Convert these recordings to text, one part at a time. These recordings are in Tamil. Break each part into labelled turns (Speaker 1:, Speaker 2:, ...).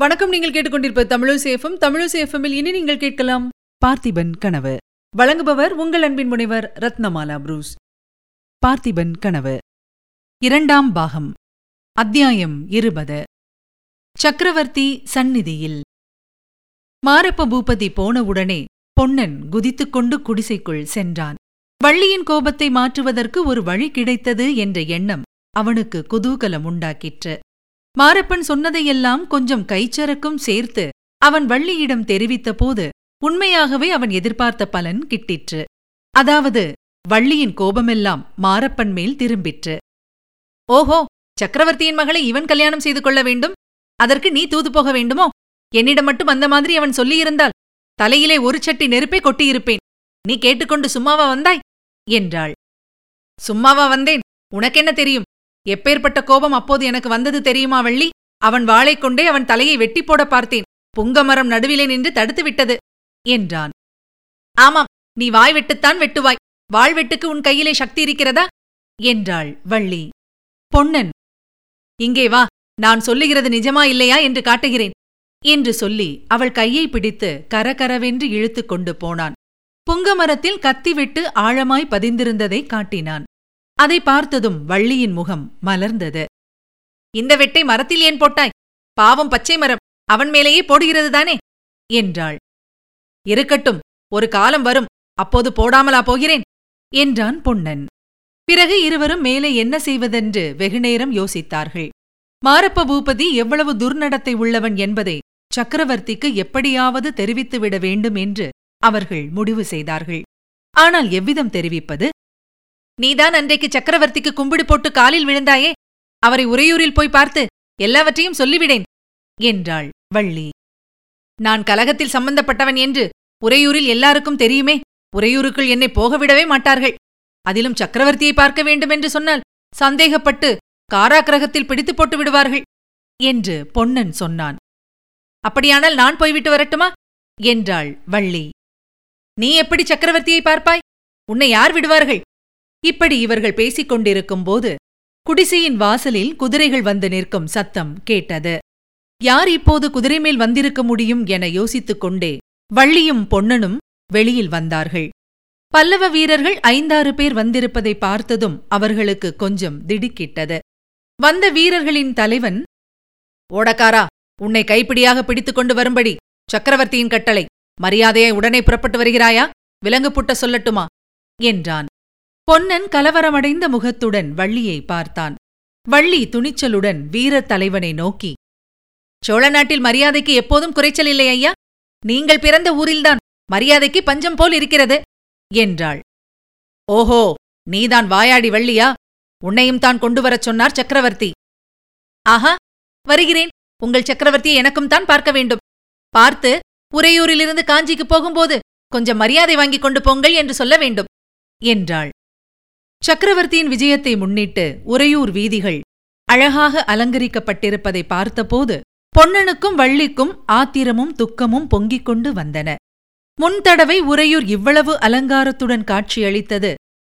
Speaker 1: வணக்கம். நீங்கள் கேட்டுக்கொண்டிருப்ப தமிழசேஃபம் தமிழசேஃபமில் இனி நீங்கள் கேட்கலாம் பார்த்திபன் கனவு. வழங்குபவர் உங்கள் அன்பின் முனைவர் ரத்னமாலா புரூஸ். பார்த்திபன் கனவு. இரண்டாம் பாகம். அத்தியாயம் இருபது. சக்கரவர்த்தி சந்நிதியில். மாரப்ப பூபதி போனவுடனே பொன்னன் குதித்துக்கொண்டு குடிசைக்குள் சென்றான். வள்ளியின் கோபத்தை மாற்றுவதற்கு ஒரு வழி கிடைத்தது என்ற எண்ணம் அவனுக்கு குதூகலம் உண்டாக்கிற்று. மாரப்பன் சொன்னதையெல்லாம் கொஞ்சம் கைச்சரக்கும் சேர்த்து அவன் வள்ளியிடம் தெரிவித்தபோது உண்மையாகவே அவன் எதிர்பார்த்த பலன் கிட்டிற்று. அதாவது வள்ளியின் கோபமெல்லாம் மாரப்பன் மேல் திரும்பிற்று. ஓஹோ சக்கரவர்த்தியின் மகளை இவன் கல்யாணம் செய்து கொள்ள வேண்டும்? அதற்கு நீ தூது போக வேண்டுமோ? என்னிடம் மட்டும் அந்த மாதிரி அவன் சொல்லியிருந்தால் தலையிலே ஒரு சட்டி நெருப்பை கொட்டியிருப்பேன். நீ கேட்டுக்கொண்டு சும்மாவா வந்தாய்? என்றாள். சும்மாவா வந்தேன். உனக்கென்ன தெரியும்? எப்பேற்பட்ட கோபம் அப்போது எனக்கு வந்தது தெரியுமா வள்ளி? அவன் வாளைக் கொண்டே அவன் தலையை வெட்டி போட பார்த்தேன். புங்கமரம் நடுவிலே நின்று தடுத்து விட்டது. என்றான். ஆமாம் நீ வாய் வெட்டுத்தான் வெட்டுவாய். வாழ் வெட்டுக்கு உன் கையிலே சக்தி இருக்கிறதா? என்றாள் வள்ளி. பொன்னன். இங்கே வா நான் சொல்லுகிறது நிஜமா இல்லையா என்று காட்டுகிறேன். என்று சொல்லி அவள் கையை பிடித்து கரகரவென்று இழுத்துக் கொண்டு போனான். புங்கமரத்தில் கத்திவிட்டு ஆழமாய் பதிந்திருந்ததை காட்டினான். அதை பார்த்ததும் வள்ளியின் முகம் மலர்ந்தது. இந்த வெட்டை மரத்தில் ஏன் போட்டாய்? பாவம் பச்சை மரம் அவன் மேலேயே போடுகிறதுதானே என்றாள். இருக்கட்டும் ஒரு காலம் வரும் அப்போது போடாமலா போகிறேன் என்றான் பொன்னன். பிறகு இருவரும் மேலே என்ன செய்வதென்று வெகுநேரம் யோசித்தார்கள். மாரப்ப பூபதி எவ்வளவு துர்நடத்தை உள்ளவன் என்பதை சக்கரவர்த்திக்கு எப்படியாவது தெரிவித்துவிட வேண்டும் என்று அவர்கள் முடிவு செய்தார்கள். ஆனால் எவ்விதம் தெரிவிப்பது? நீதான் அன்றைக்கு சக்கரவர்த்திக்கு கும்பிடு போட்டு காலில் விழுந்தாயே. அவரை உறையூரில் போய் பார்த்து எல்லாவற்றையும் சொல்லிவிடேன் என்றாள் வள்ளி. நான் கலகத்தில் சம்பந்தப்பட்டவன் என்று உறையூரில் எல்லாருக்கும் தெரியுமே உறையூருக்குள் என்னை போகவிடவே மாட்டார்கள். அதிலும் சக்கரவர்த்தியை பார்க்க வேண்டுமென்று சொன்னால் சந்தேகப்பட்டு காராக்கிரகத்தில் பிடித்து போட்டு விடுவார்கள் என்று பொன்னன் சொன்னான். அப்படியானால் நான் போய்விட்டு வரட்டுமா என்றாள் வள்ளி. நீ எப்படி சக்கரவர்த்தியை பார்ப்பாய்? உன்னை யார் விடுவார்கள்? இப்படி இவர்கள் பேசிக் கொண்டிருக்கும் போது குடிசையின் வாசலில் குதிரைகள் வந்து நிற்கும் சத்தம் கேட்டது. யார் இப்போது குதிரை மேல் வந்திருக்க முடியும் என யோசித்துக் கொண்டே வள்ளியும் பொன்னனும் வெளியில் வந்தார்கள். பல்லவ வீரர்கள் ஐந்தாறு பேர் வந்திருப்பதை பார்த்ததும் அவர்களுக்கு கொஞ்சம் திடுக்கிட்டது. வந்த வீரர்களின் தலைவன் ஓடக்காரா உன்னை கைப்பிடியாக பிடித்துக் கொண்டு வரும்படி சக்கரவர்த்தியின் கட்டளை மரியாதையை உடனே புறப்பட்டு வருகிறாயா? விலங்கு புட்ட சொல்லட்டுமா? என்றான். பொன்னன் கலவரமடைந்த முகத்துடன் வள்ளியை பார்த்தான். வள்ளி துணிச்சலுடன் வீரத் தலைவனை நோக்கி சோழ நாட்டில் மரியாதைக்கு எப்போதும் குறைச்சல் இல்லை ஐயா. நீங்கள் பிறந்த ஊரில்தான் மரியாதைக்கு பஞ்சம் போல் இருக்கிறது என்றாள். ஓஹோ நீதான் வாயாடி வள்ளியா? உன்னையும் தான் கொண்டு வரச் சொன்னார் சக்கரவர்த்தி. ஆஹா வருகிறேன். உங்கள் சக்கரவர்த்தியை எனக்கும் தான் பார்க்க வேண்டும். பார்த்து உறையூரிலிருந்து காஞ்சிக்கு போகும்போது கொஞ்சம் மரியாதை வாங்கிக் கொண்டு போங்கள் என்று சொல்ல வேண்டும் என்றாள். சக்கரவர்த்தியின் விஜயத்தை முன்னிட்டு உறையூர் வீதிகள் அழகாக அலங்கரிக்கப்பட்டிருப்பதை பார்த்தபோது பொன்னனுக்கும் வள்ளிக்கும் ஆத்திரமும் துக்கமும் பொங்கிக் கொண்டு வந்தன. முன்தடவை உறையூர் இவ்வளவு அலங்காரத்துடன் காட்சியளித்தது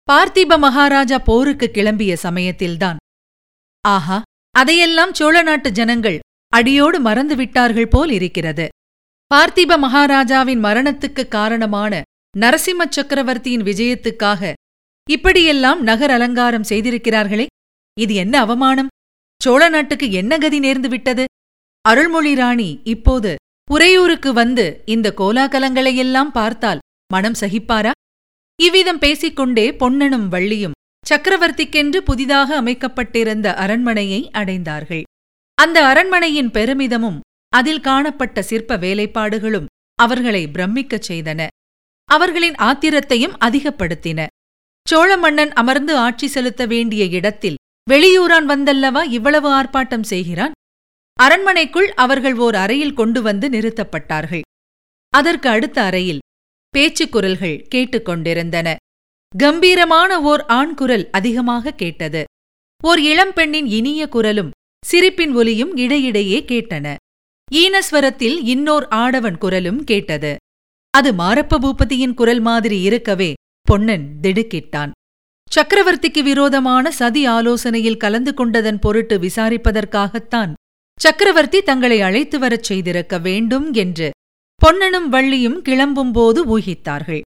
Speaker 1: பார்த்திப மகாராஜா போருக்கு கிளம்பிய சமயத்தில்தான். ஆஹா அதையெல்லாம் சோழ நாட்டு ஜனங்கள் அடியோடு மறந்துவிட்டார்கள் போல் இருக்கிறது. பார்த்திப மகாராஜாவின் மரணத்துக்கு காரணமான நரசிம்ம சக்கரவர்த்தியின் விஜயத்துக்காக இப்படியெல்லாம் நகர் அலங்காரம் செய்திருக்கிறார்களே இது என்ன அவமானம்? சோழ நாட்டுக்கு என்ன கதி நேர்ந்து விட்டது? அருள்மொழி ராணி இப்போது உறையூருக்கு வந்து இந்த கோலாகலங்களையெல்லாம் பார்த்தால் மனம் சகிப்பாரா? இவ்விதம் பேசிக்கொண்டே பொன்னனும் வள்ளியும் சக்கரவர்த்திக்கென்று புதிதாக அமைக்கப்பட்டிருந்த அரண்மனையை அடைந்தார்கள். அந்த அரண்மனையின் பெருமிதமும் அதில் காணப்பட்ட சிற்ப வேலைப்பாடுகளும் அவர்களை பிரமிக்கச் செய்தன. அவர்களின் ஆத்திரத்தையும் அதிகப்படுத்தின. சோழ மன்னன் அமர்ந்து ஆட்சி செலுத்த வேண்டிய இடத்தில் வெளியூரான் வந்தல்லவா இவ்வளவு ஆர்ப்பாட்டம் செய்கிறான்? அரண்மனைக்குள் அவர்கள் ஓர் அறையில் கொண்டு வந்து நிறுத்தப்பட்டார்கள். அதற்கு அடுத்த அறையில் பேச்சுக் குரல்கள் கேட்டுக்கொண்டிருந்தன. கம்பீரமான ஓர் ஆண் குரல் அதிகமாக கேட்டது. ஓர் இளம்பெண்ணின் இனிய குரலும் சிரிப்பின் ஒலியும் இடையிடையே கேட்டன. ஈனஸ்வரத்தில் இன்னோர் ஆடவன் குரலும் கேட்டது. அது மாரப்ப பூபதியின் குரல் மாதிரி இருக்கவே பொன்னன் திடுக்கிட்டான் சக்கரவர்த்திக்கு விரோதமான சதி ஆலோசனையில் கலந்து கொண்டதன் பொருட்டு விசாரிப்பதற்காகத்தான் சக்கரவர்த்தி தங்களை அழைத்து வரச் செய்திருக்க வேண்டும் என்று பொன்னனும் வள்ளியும் கிளம்பும்போது ஊகித்தார்கள்.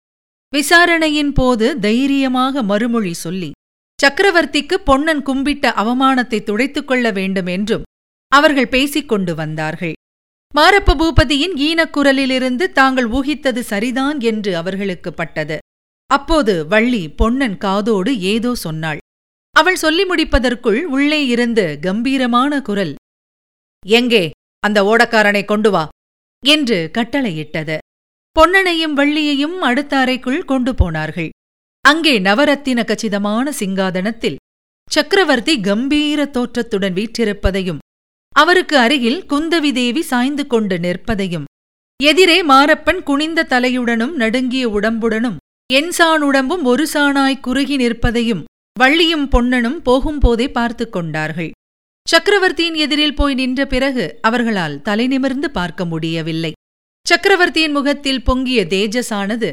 Speaker 1: விசாரணையின் போது தைரியமாக மறுமொழி சொல்லி சக்கரவர்த்திக்கு பொன்னன் கும்பிட்ட அவமானத்தை துடைத்துக் கொள்ள வேண்டும் என்றும் அவர்கள் பேசிக் கொண்டு வந்தார்கள். மாரப்ப பூபதியின் ஈனக்குரலிலிருந்து தாங்கள் ஊகித்தது சரிதான் என்று அவர்களுக்கு பட்டது. அப்போது வள்ளி பொன்னன் காதோடு ஏதோ சொன்னாள். அவள் சொல்லி முடிப்பதற்குள் உள்ளே இருந்து கம்பீரமான குரல் எங்கே? அந்த ஓடக்காரனை கொண்டு வா என்று கட்டளையிட்டது. பொன்னனையும் வள்ளியையும் அடுத்த அறைக்குள் கொண்டு போனார்கள். அங்கே நவரத்தின கச்சிதமான சிங்காதனத்தில் சக்கரவர்த்தி கம்பீர தோற்றத்துடன் வீற்றிருப்பதையும் அவருக்கு அருகில் குந்தவி தேவி சாய்ந்து கொண்டு நிற்பதையும் எதிரே மாரப்பன் குனிந்த தலையுடனும் நடுங்கிய உடம்புடனும் என் சாணுடம்பும் ஒரு சாணாய் குறுகி நிற்பதையும் வள்ளியும் பொன்னனும் போகும்போதே பார்த்து கொண்டார்கள். சக்கரவர்த்தியின் எதிரில் போய் நின்ற பிறகு அவர்களால் தலை நிமிர்ந்து பார்க்க முடியவில்லை. சக்கரவர்த்தியின் முகத்தில் பொங்கிய தேஜஸானது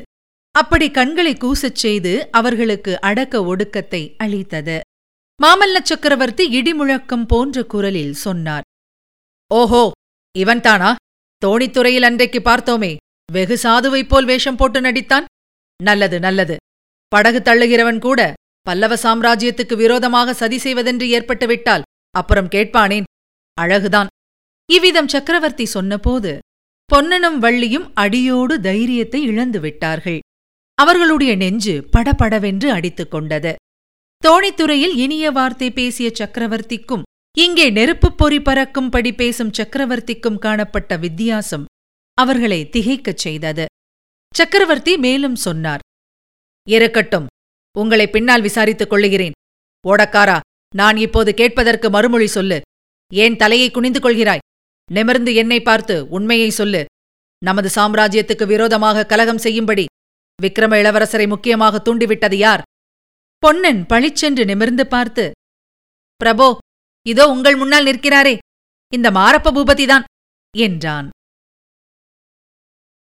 Speaker 1: அப்படி கண்களை கூசச் செய்து அவர்களுக்கு அடக்க ஒடுக்கத்தை அளித்தது. மாமல்ல சக்கரவர்த்தி இடிமுழக்கம் போன்ற குரலில் சொன்னார். ஓஹோ இவன்தானா? தோணித்துறையில் அன்றைக்கு பார்த்தோமே வெகு சாதுவைப் போல் வேஷம் போட்டு நடித்தான். நல்லது நல்லது. படகு தள்ளுகிறவன் கூட பல்லவ சாம்ராஜ்யத்துக்கு விரோதமாக சதி செய்வதென்று ஏற்பட்டுவிட்டால் அப்புறம் கேட்பானேன். அழகுதான். இவ்விதம் சக்கரவர்த்தி சொன்னபோது பொன்னனும் வள்ளியும் அடியோடு தைரியத்தை இழந்து விட்டார்கள். அவர்களுடைய நெஞ்சு படபடவென்று அடித்துக் கொண்டது. தோணித்துறையில் இனிய வார்த்தை பேசிய சக்கரவர்த்திக்கும் இங்கே நெருப்புப் பொறி பறக்கும்படி பேசும் சக்கரவர்த்திக்கும் காணப்பட்ட வித்தியாசம் அவர்களை திகைக்கச் செய்தது. சக்கரவர்த்தி மேலும் சொன்னார் இருக்கட்டும் உங்களை பின்னால் விசாரித்துக் கொள்ளுகிறேன். ஓடக்காரா நான் இப்போது கேட்பதற்கு மறுமொழி சொல்லு. ஏன் தலையை குனிந்து கொள்கிறாய்? நிமிர்ந்து என்னை பார்த்து உண்மையை சொல்லு. நமது சாம்ராஜ்யத்துக்கு விரோதமாக கலகம் செய்யும்படி விக்ரம இளவரசரை முக்கியமாக தூண்டிவிட்டது யார்? பொன்னன் பளிச்சென்று நிமிர்ந்து பார்த்து பிரபோ இதோ உங்கள் முன்னால் நிற்கிறாரே இந்த மாரப்ப பூபதிதான் என்றான்.